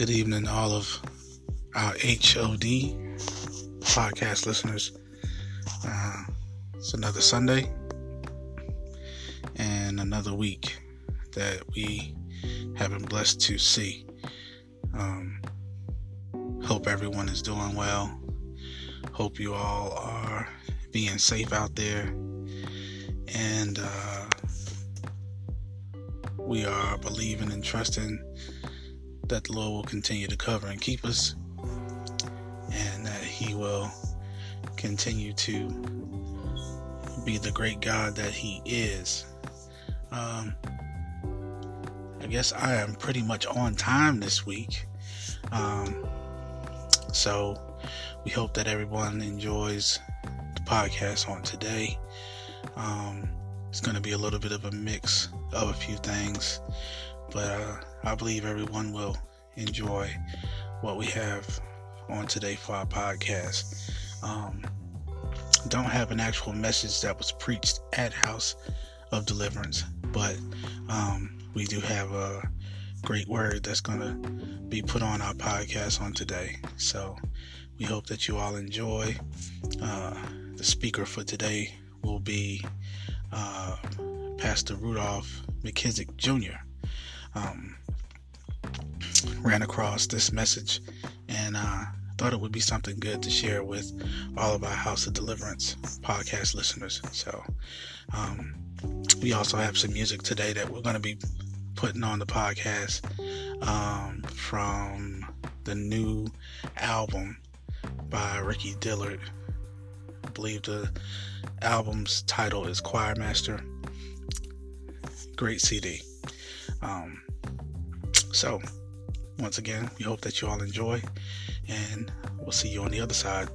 Good evening, all of our HOD podcast listeners. Uh, it's another Sunday and another week that we have been blessed to see. Um, hope everyone is doing well. Hope you all are being safe out there. And uh, we are believing and trusting that the Lord will continue to cover and keep us, and that He will continue to be the great God that He is. Um, I guess I am pretty much on time this week. Um, so we hope that everyone enjoys the podcast on today. Um, it's going to be a little bit of a mix of a few things, but uh, I believe everyone will enjoy what we have on today for our podcast. Um, don't have an actual message that was preached at House of Deliverance, but um, we do have a great word that's going to be put on our podcast on today. So we hope that you all enjoy. Uh, the speaker for today will be uh, Pastor Rudolph McKissick Jr. Um, ran across this message and uh, thought it would be something good to share with all of our House of Deliverance podcast listeners. So, um, we also have some music today that we're going to be putting on the podcast um, from the new album by Ricky Dillard. I believe the album's title is Choir Master. Great CD. Um, so, once again, we hope that you all enjoy, and we'll see you on the other side.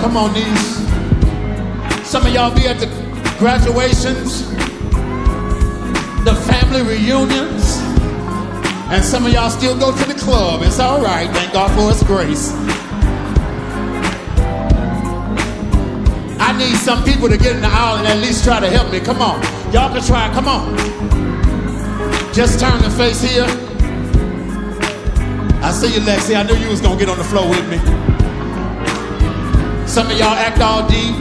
Come on, these. Some of y'all be at the graduations, the family reunions, and some of y'all still go to the club. It's all right. Thank God for His grace. I need some people to get in the aisle and at least try to help me. Come on. Y'all can try. Come on. Just turn and face here. I see you, Lexi. I knew you was going to get on the floor with me. Some of y'all act all deep.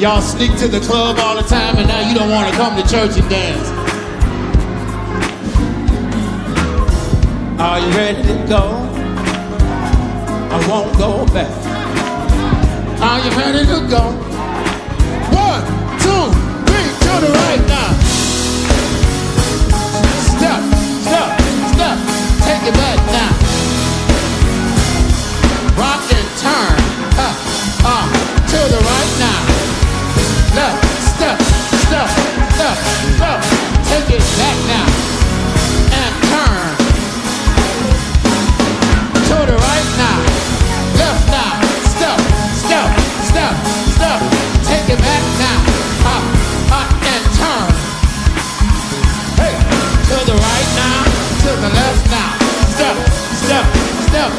Y'all sneak to the club all the time, and now you don't want to come to church and dance. Are you ready to go? I won't go back. Are you ready to go? One, two, three, to the right back now. And turn. To the right now. Left now. Step, step, step, step. Take it back now. Up, up and turn. Hey, to the right now. To the left now. Step, step, step,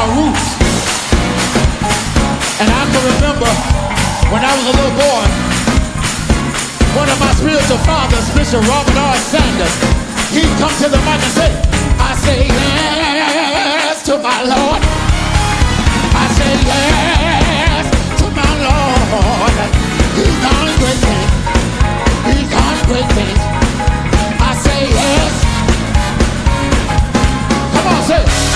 my roots. And I can remember when I was a little boy, one of my spiritual fathers, Bishop Robert R. Sanders, he come to the mic and say, I say yes to my Lord. I say yes to my Lord. He's done great things. He's done great things. I say yes. Come on, say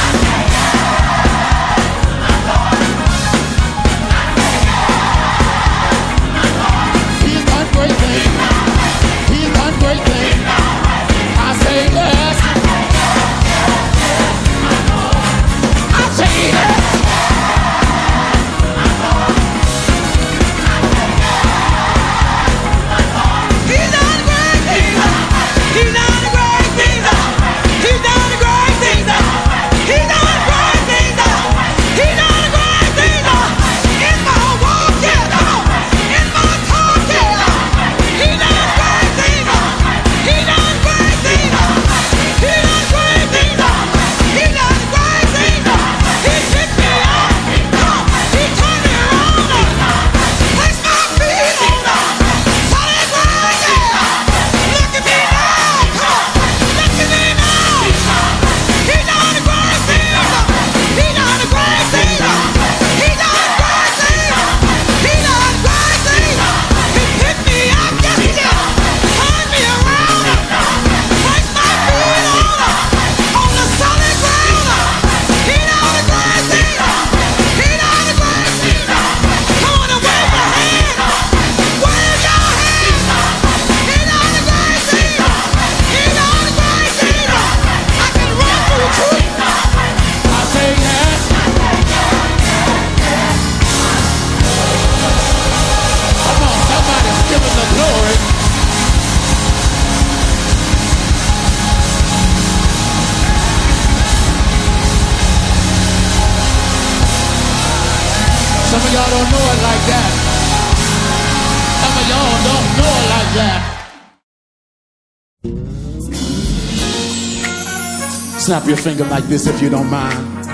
Snap your finger like this if you don't mind.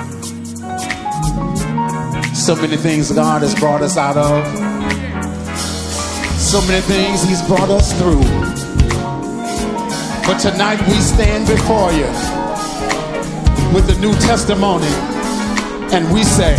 So many things God has brought us out of. So many things He's brought us through. But tonight we stand before you with a new testimony and we say,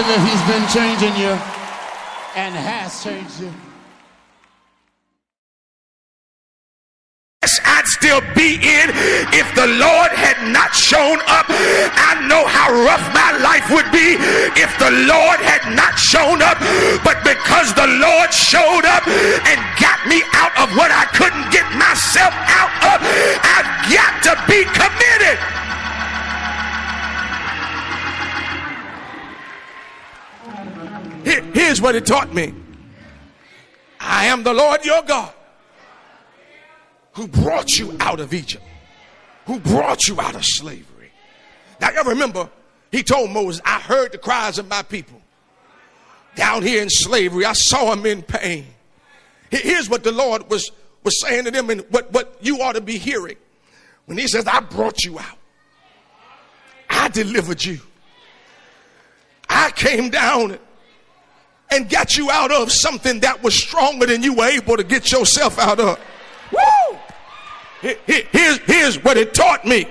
and if he's been changing you and has changed you. I'd still be in if the Lord had not shown up. I know how rough my life would be if the Lord had not shown up. But because the Lord showed up and got me out of what I couldn't get myself out of, I've got to be committed. Here- Here's what it taught me I am the Lord your God who brought you out of Egypt, who brought you out of slavery. Now, you remember, he told Moses, I heard the cries of my people down here in slavery. I saw them in pain. Here's what the Lord was, was saying to them and what, what you ought to be hearing. When he says, I brought you out, I delivered you, I came down and got you out of something that was stronger than you were able to get yourself out of. Woo! Here- here- Here's, here's what it taught me.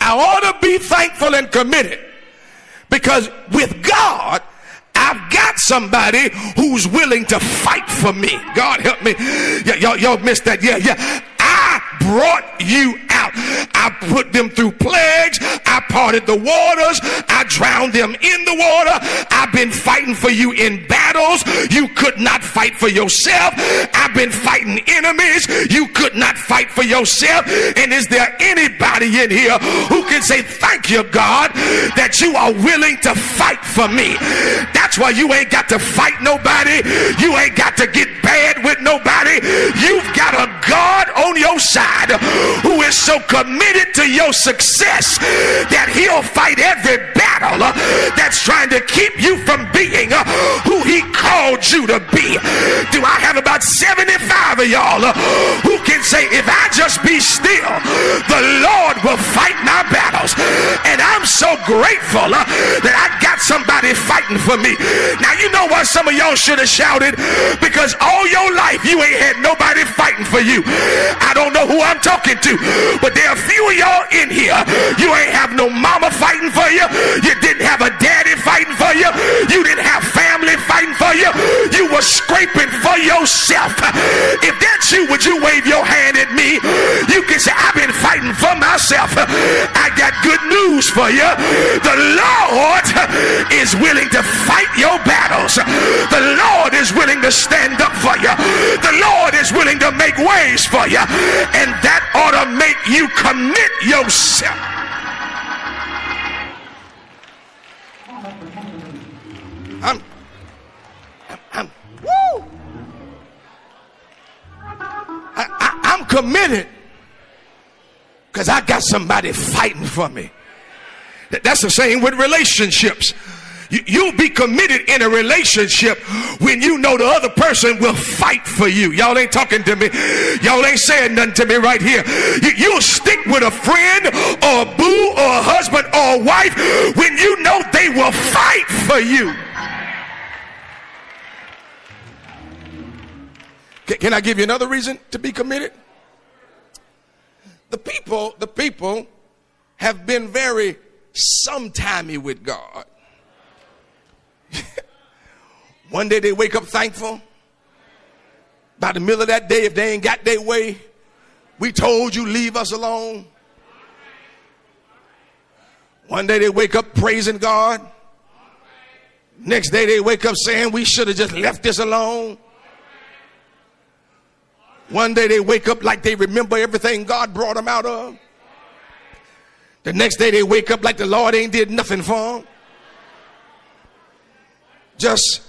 I ought to be thankful and committed because with God, I've got somebody who's willing to fight for me. God help me. Yeah, y'all, y'all missed that. Yeah, yeah. Brought you out. I put them through plagues. I parted the waters. I drowned them in the water. I've been fighting for you in battles. You could not fight for yourself. I've been fighting enemies. You could not fight for yourself. And is there anybody in here who can say, Thank you, God, that you are willing to fight for me? That's why you ain't got to fight nobody. You ain't got to get bad God is so committed to your success that he'll fight every battle uh, that's trying to keep you from being uh, who he called you to be. Do I have about 75 of y'all uh, who can say, if I just be still, the Lord will fight my battles? And I'm so grateful that I got somebody fighting for me. Now, you know what some of y'all should have shouted? Because all your life you ain't had nobody fighting for you. I don't know who I'm talking to, but there are few of y'all in here. You ain't have no mama fighting for you. You didn't have a daddy fighting for you. You didn't have family fighting for you. You were scraping for yourself. If that's you, would you wave your hand at me? You can say, I've been fighting for myself. I got good news for you. The Lord is willing to fight your battles. The Lord is willing to stand up for you. The Lord is willing to make ways for you. And that ought to make you commit yourself. I'm, I, I'm committed because I got somebody fighting for me. That's the same with relationships. You, you'll be committed in a relationship when you know the other person will fight for you. Y'all ain't talking to me. Y'all ain't saying nothing to me right here. You, you'll stick with a friend or a boo or a husband or a wife when you know they will fight for you. Can, I give you another reason to be committed? The people, the people have been very sometimey with God. One day they wake up thankful. By the middle of that day, if they ain't got their way, we told you leave us alone. One day they wake up praising God. Next day they wake up saying we should have just left this alone. One day they wake up like they remember everything God brought them out of. The next day they wake up like the Lord ain't did nothing for them. Just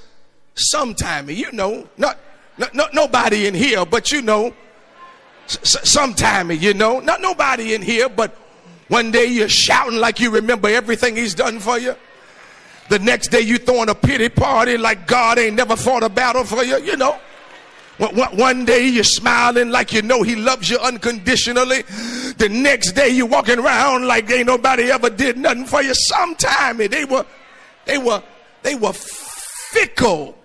sometime, you know, not, not, not nobody in here, but you know, s- sometime, you know, not nobody in here, but one day you're shouting like you remember everything He's done for you. The next day you throwing a pity party like God ain't never fought a battle for you, you know. One- day you're smiling like you know he loves you unconditionally. The next day you're walking around like ain't nobody ever did nothing for you. Sometime they were, they were, they were fickle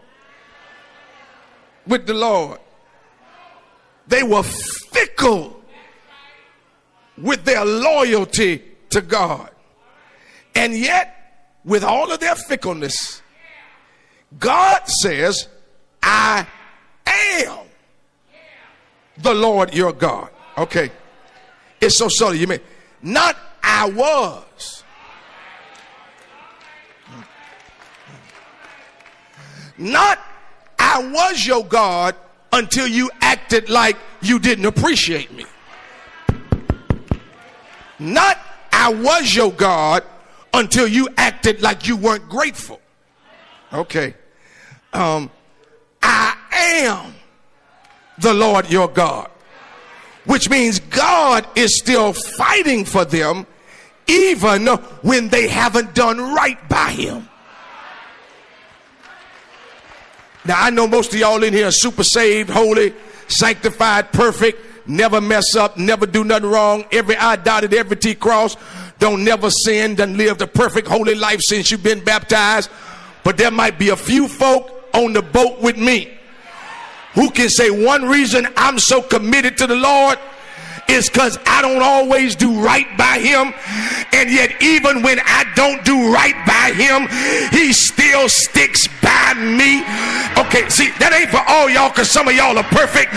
with the Lord. They were fickle with their loyalty to God. And yet with all of their fickleness, God says, I am the Lord your God. Okay. It's so subtle. You mean, not I was. Not I was your God until you acted like you didn't appreciate me. Not I was your God until you acted like you weren't grateful. Okay. Um, am the Lord your God, which means God is still fighting for them even when they haven't done right by him. Now, I know most of y'all in here are super saved, holy, sanctified, perfect, never mess up, never do nothing wrong, every I dotted, every T crossed, don't never sin, done lived a perfect, holy life since you've been baptized. But there might be a few folk on the boat with me who can say one reason I'm so committed to the Lord is because I don't always do right by him. And yet, even when I don't do right by him, he still sticks by me. Okay, see, that ain't for all y'all because some of y'all are perfect.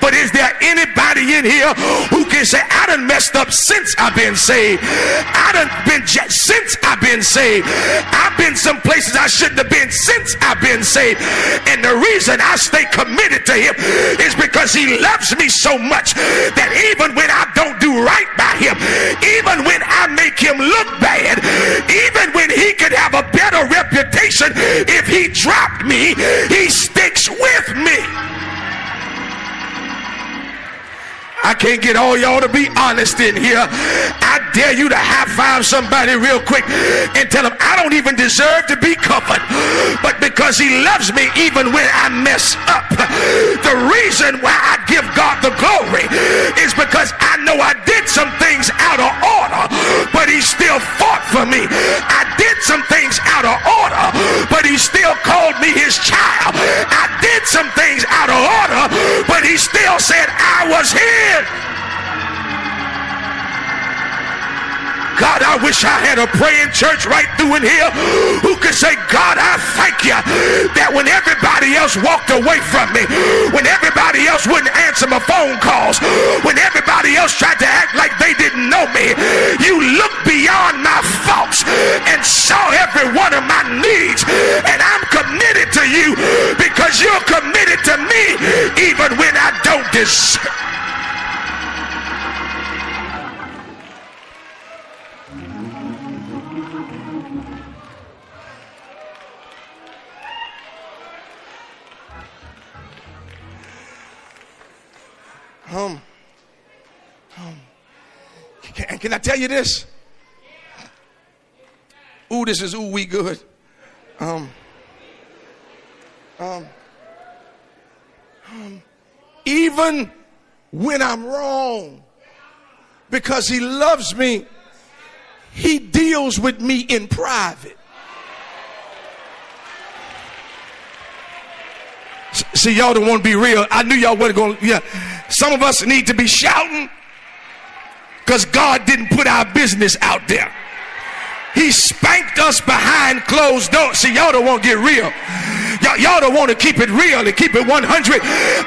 But is there anybody in here who can say, I done messed up since I've been saved? I done been since I've been saved. I've been some places I shouldn't have been since I've been saved. And the reason I stay committed to him is because he loves me so much that even when I don't do right by him, even when I make him look bad, even when he could have a better reputation if he dropped me, he sticks with me. I can't get all y'all to be honest in here. I dare you to high five somebody real quick and tell them I don't even deserve to be covered. But because he loves me even when I mess up. The reason why I give God the glory is because I know I did some things out of order, but he still fought for me. I did some things out of order, but he still called me his child. I did some things out of order, but he still said I was his. God, I wish I had a praying church right through in here who could say, God, I thank you that when everybody else walked away from me, when everybody else wouldn't answer my phone calls, when everybody else tried to act like they didn't know me, you looked beyond my faults and saw every one of my needs. And I'm committed to you because you're committed to me even when I don't deserve. Um, um, can, can I tell you this? Ooh, this is ooh we good. Um, um, um, even when I'm wrong, because he loves me, he deals with me in private. See, y'all don't want to be real. I knew y'all weren't going to, yeah. Some of us need to be shouting because God didn't put our business out there. He spanked us behind closed doors. See, y'all don't want to get real. Y'all, y'all don't want to keep it real and keep it 100.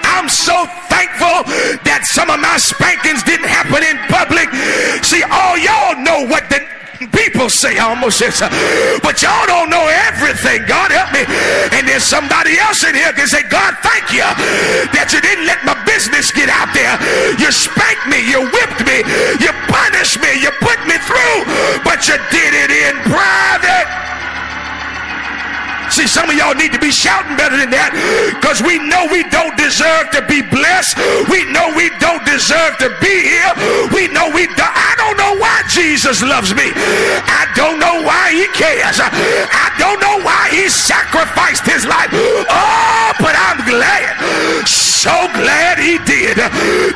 I'm so thankful that some of my spankings didn't happen in public. See, all y'all know what the people say. Almost said something. But y'all don't know everything. God help me. And there's somebody else in here can say, God, thank you that you didn't let my business get out there. You spanked me. You whipped me. You punished me. You put me through. But you did it in private. See, some of y'all need to be shouting better than that because we know we don't deserve to be blessed. We know we don't deserve to be here. We know we don't. I don't know why Jesus loves me. I don't know why he cares. I don't know why he sacrificed his life. Oh, but I'm glad. So glad he did.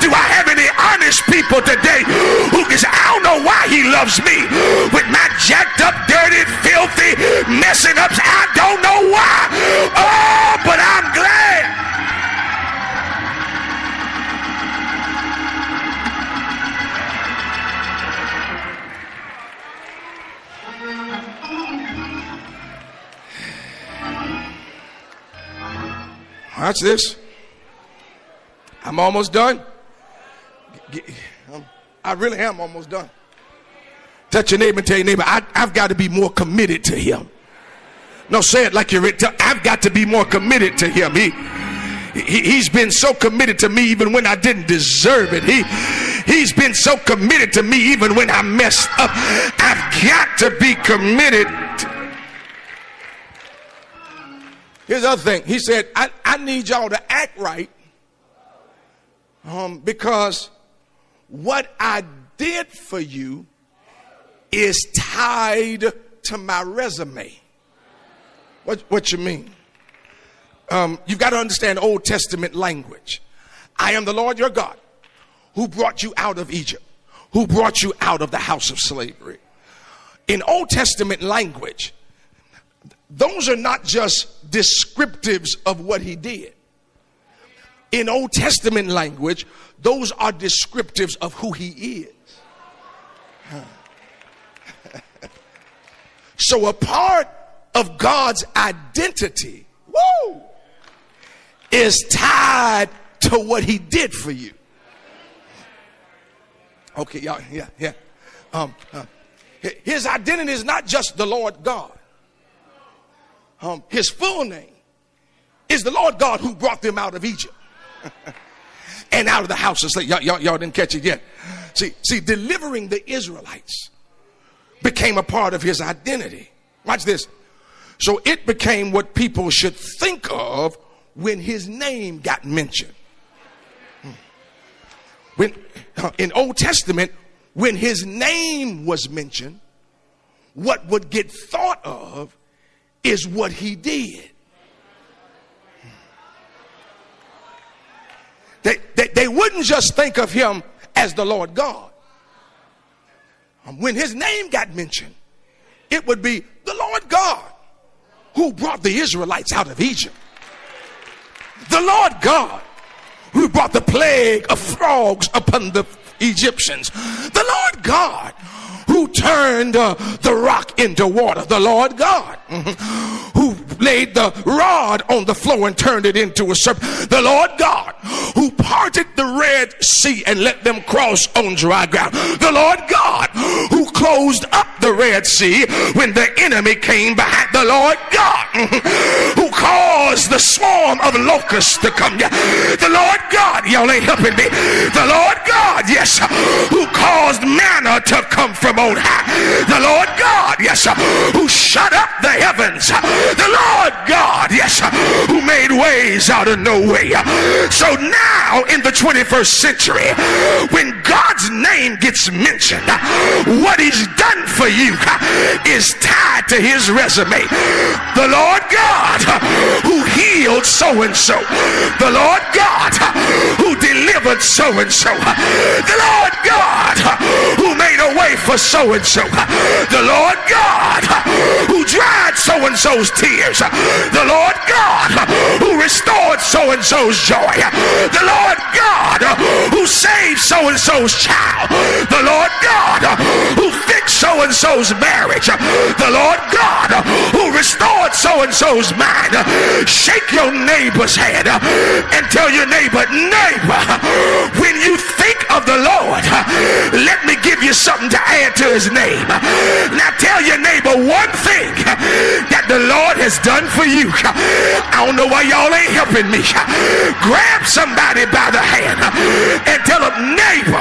Do I have any honest people today who can say, I don't know why he loves me with my jacked up, dirty, filthy, messing ups. I don't don't know why. Oh, but I'm glad. Watch this. I'm almost done. Um, I really am almost done. Touch your neighbor and tell your neighbor, I, have got to be more committed to him. No, say it like you're. re- I've got to be more committed to him. He, he, he's been so committed to me even when I didn't deserve it. He, he's been so committed to me even when I messed up. I've got to be committed. Here's the other thing. He said, I, I need y'all to act right um, because what I did for you is tied to my resume. What, what you mean? Um, you've got to understand Old Testament language. I am the Lord your God who brought you out of Egypt, who brought you out of the house of slavery. In Old Testament language, those are not just descriptives of what he did. In Old Testament language, those are descriptives of who he is. So a part of God's identity, woo, is tied to what he did for you. Okay, y'all, yeah, yeah. Um, uh, his identity is not just the Lord God. Um, his full name is the Lord God who brought them out of Egypt and out of the house of slavery. Y'all, y'all, y'all didn't catch it yet. See, see, delivering the Israelites became a part of his identity. Watch this. So it became what people should think of when his name got mentioned. Hmm. When in Old Testament, when his name was mentioned, what would get thought of is what he did. They, they, they wouldn't just think of him as the Lord God. Um, When his name got mentioned, it would be the Lord God who brought the Israelites out of Egypt. The Lord God who brought the plague of frogs upon the Egyptians. The Lord God who turned uh, the rock into water. The Lord God mhm, who laid the rod on the floor and turned it into a serpent. The Lord God who parted the Red Sea and let them cross on dry ground. The Lord God who closed up the Red Sea when the enemy came behind. The Lord God who caused the swarm of locusts to come. The Lord God, y'all ain't helping me. The Lord God, yes, who caused manna to come from on high. The Lord God, yes, who shut up the heavens. The Lord God, yes, who made ways out of no way. So now in the 21st century, when God's name gets mentioned, what he's done for you is tied to his resume. The Lord God who healed so and so. The Lord God who delivered so and so. The Lord God who made a way for so and so. The Lord God who dried so and so's tears. The Lord God who restored so and so's joy. The Lord God who saved so and so's child. The Lord God who fixed so and so's marriage. The Lord God who restored so and so's mind. Shake your neighbor's hand and tell your neighbor, neighbor, when you think of the Lord, let me give you something to add to his name. Now tell your neighbor one thing that the Lord has done for you. I don't know why y'all ain't helping me. Grab somebody by the hand and tell them, neighbor,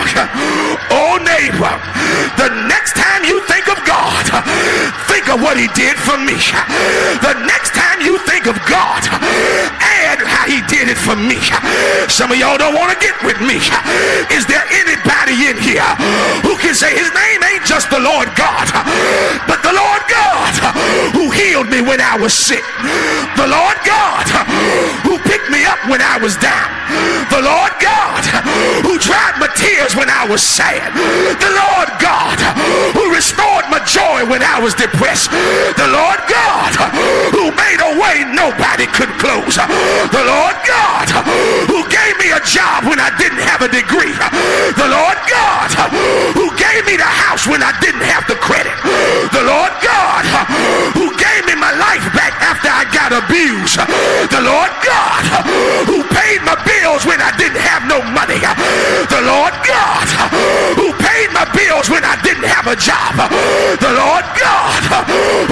oh neighbor, the next time you think of God, think of what he did for me. The next time you think of God, add how he did it for me. Some of y'all don't want to get with me. Is there anybody in here who can say his name ain't just the Lord God, but the Lord God who healed me when I was sick? The Lord God who picked me up when I was down. The Lord God who dried my tears when I was sad. The Lord God who restored my joy when I was depressed. The Lord God who made a way nobody could close. The Lord God who gave me a job when I didn't have a degree. The Lord God who gave me the house when I didn't have the credit. The Lord God gave me my life back after I got abused. The Lord God who paid my bills when I didn't have no money. The Lord God who paid my bills when I didn't have a job. The Lord God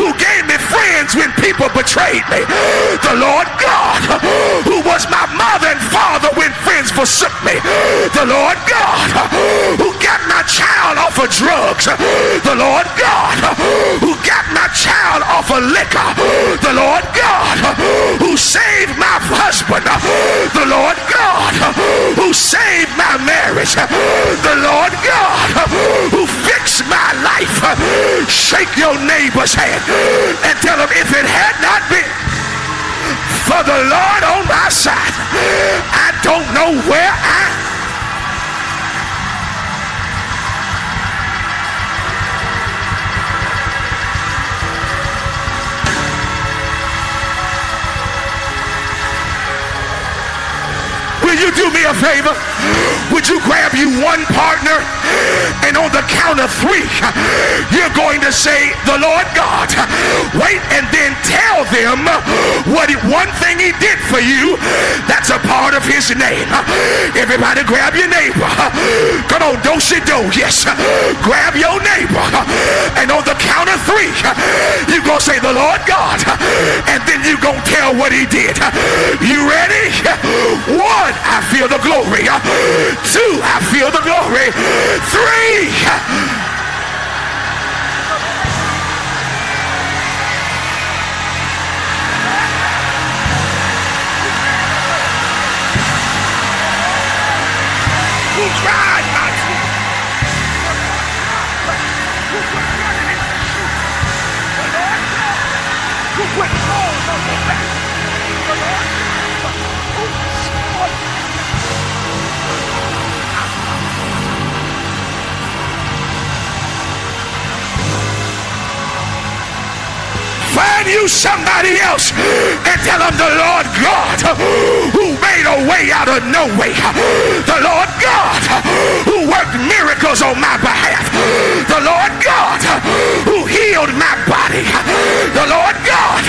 who gave me friends when people betrayed me. The Lord God who was my mother and father when friends forsook me. The Lord God who got my child off of drugs. The Lord God who got liquor. The Lord God who saved my husband. The Lord God who saved my marriage. The Lord God who fixed my life. Shake your neighbor's hand and tell him if it had not been for the Lord on my side, I don't know where I Will you do me a favor? Would you grab you one partner and on the count of three, you're going to say, The Lord God, wait and then tell them what one thing he did for you that's a part of his name. Everybody grab your neighbor. Come on, don't you do? Yes. Grab your neighbor. And on the count of three, you're going to say, The Lord God. And then you're going to tell what he did. You ready? One, I feel the glory. Two, I feel the glory. Three. You somebody else and tell them the Lord God who made a way out of no way. The Lord God who worked miracles on my behalf. The Lord God who healed my body. The Lord God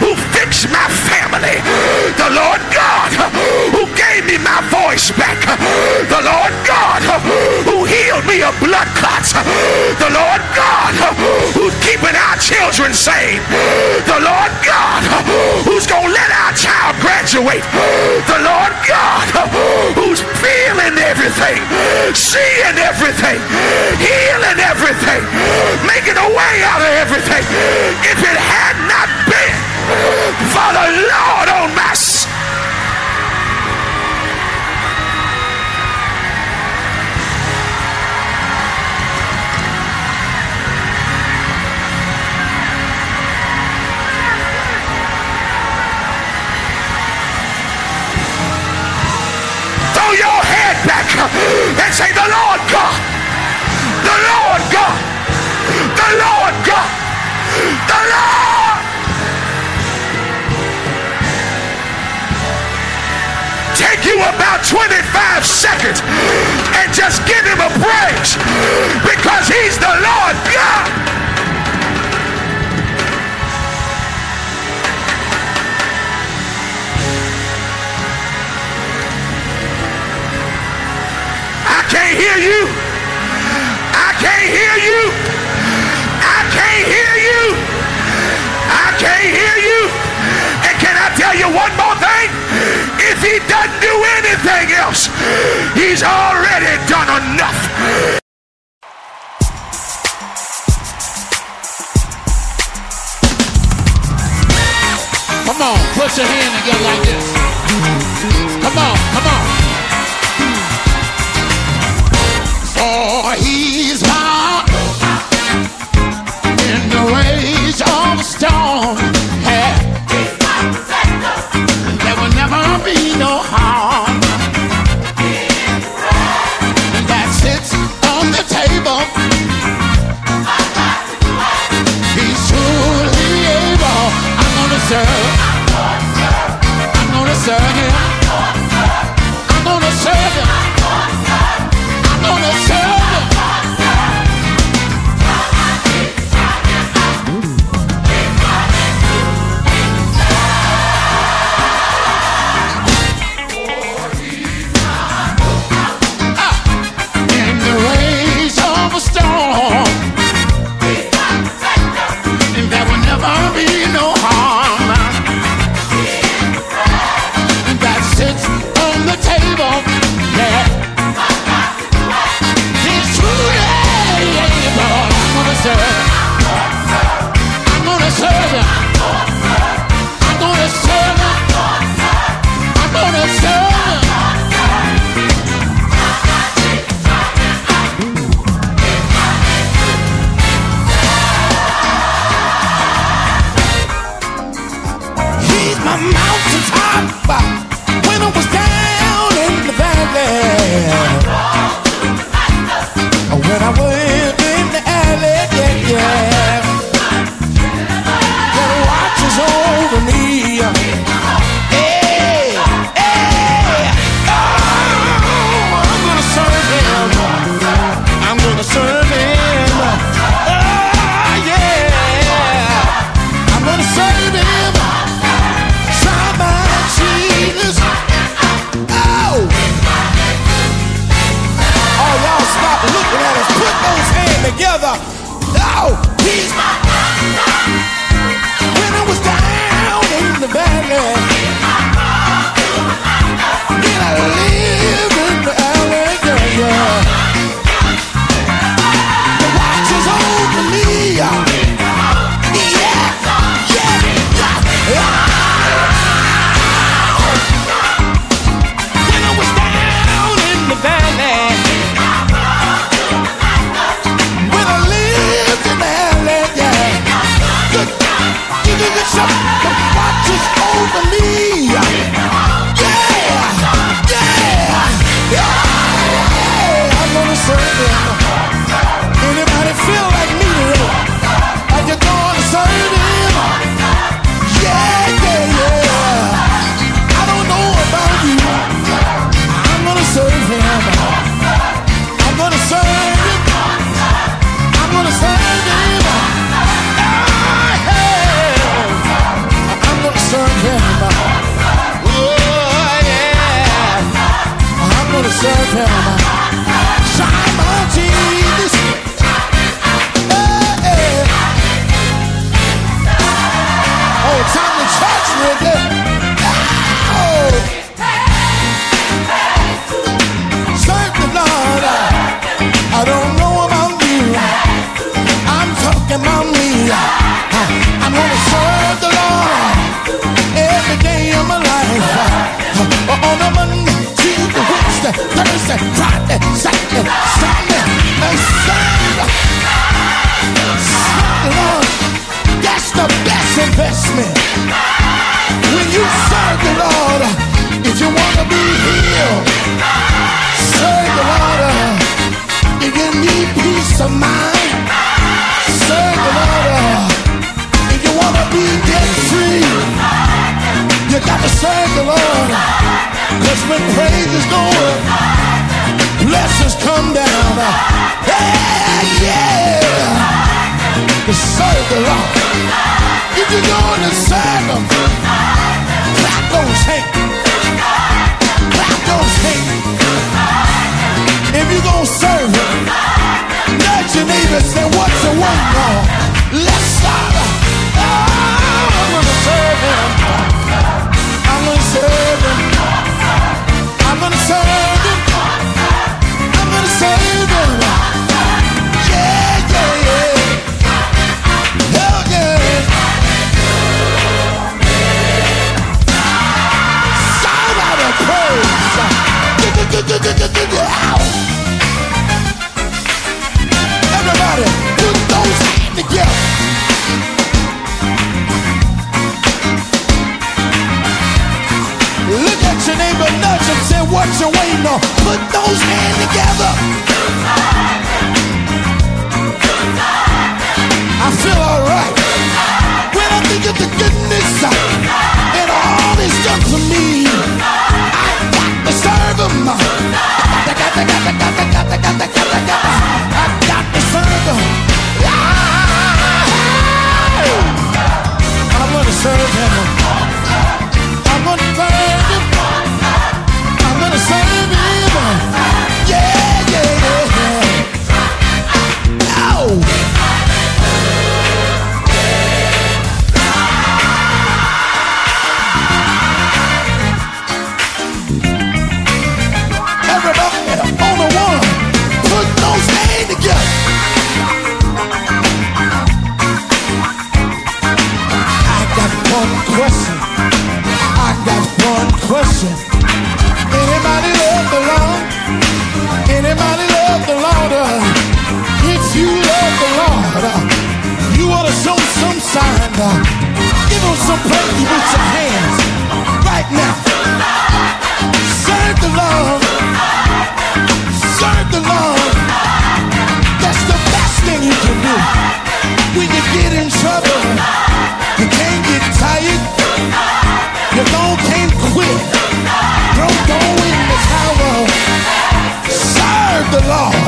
who fixed my family. The Lord God who gave me my voice back. The Lord God who healed me of blood clots. The Lord God who's keeping our children saved. The Lord God who's going to let our child graduate. The Lord God who's feeling everything, seeing everything, healing everything, making a way out of everything. If it had not been for the Lord on my side. Throw your head back and say, The Lord God, the Lord God, the Lord God, the Lord. Take you about 25 seconds and just give him a praise because he's the Lord God. I can't hear you. I can't hear you. I can't hear you. I can't hear you. And can I tell you one more thing? If he doesn't do anything else, he's already done enough. Come on, put your hand together like this. Come on, come on. He's hot in the rage of storm. There will never be no harm that sits on the table. He's truly able. I'm gonna serve. I'm gonna serve him. I'm gonna serve him. brother. Give him some praise with your hands right now. Serve the Lord. Serve the Lord. That's the best thing you can do. When you get in trouble, you can't get tired. You long can't quit. Don't go in the tower. Serve the Lord.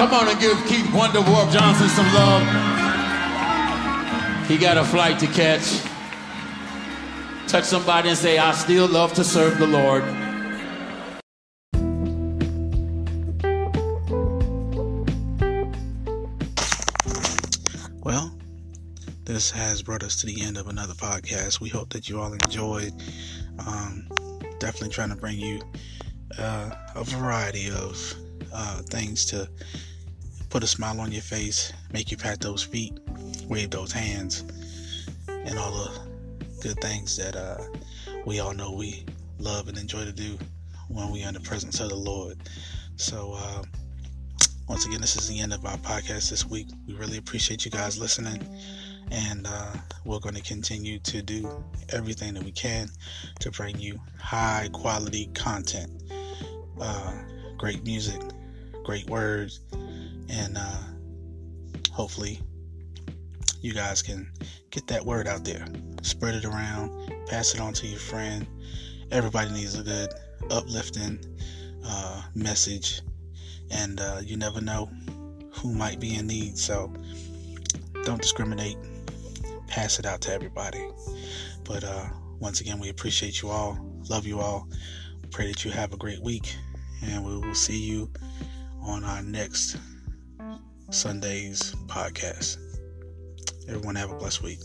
Come on and give Keith Wonderboy Johnson some love. He got a flight to catch. Touch somebody and say, I still love to serve the Lord. This has brought us to the end of another podcast. We hope that you all enjoyed. Um, definitely trying to bring you uh, a variety of uh, things to put a smile on your face, make you pat those feet, wave those hands, and all the good things that uh, we all know we love and enjoy to do when we are in the presence of the Lord. So, uh, once again, this is the end of our podcast this week. We really appreciate you guys listening, and uh, we're going to continue to do everything that we can to bring you high quality content, uh, great music, great words, and uh, hopefully you guys can get that word out there, spread it around, pass it on to your friend. Everybody needs a good, uplifting uh, message and uh, you never know who might be in need. So don't discriminate. Pass it out to everybody. But uh, once again, we appreciate you all. Love you all. Pray that you have a great week, and we will see you on our next Sunday's podcast. Everyone have a blessed week.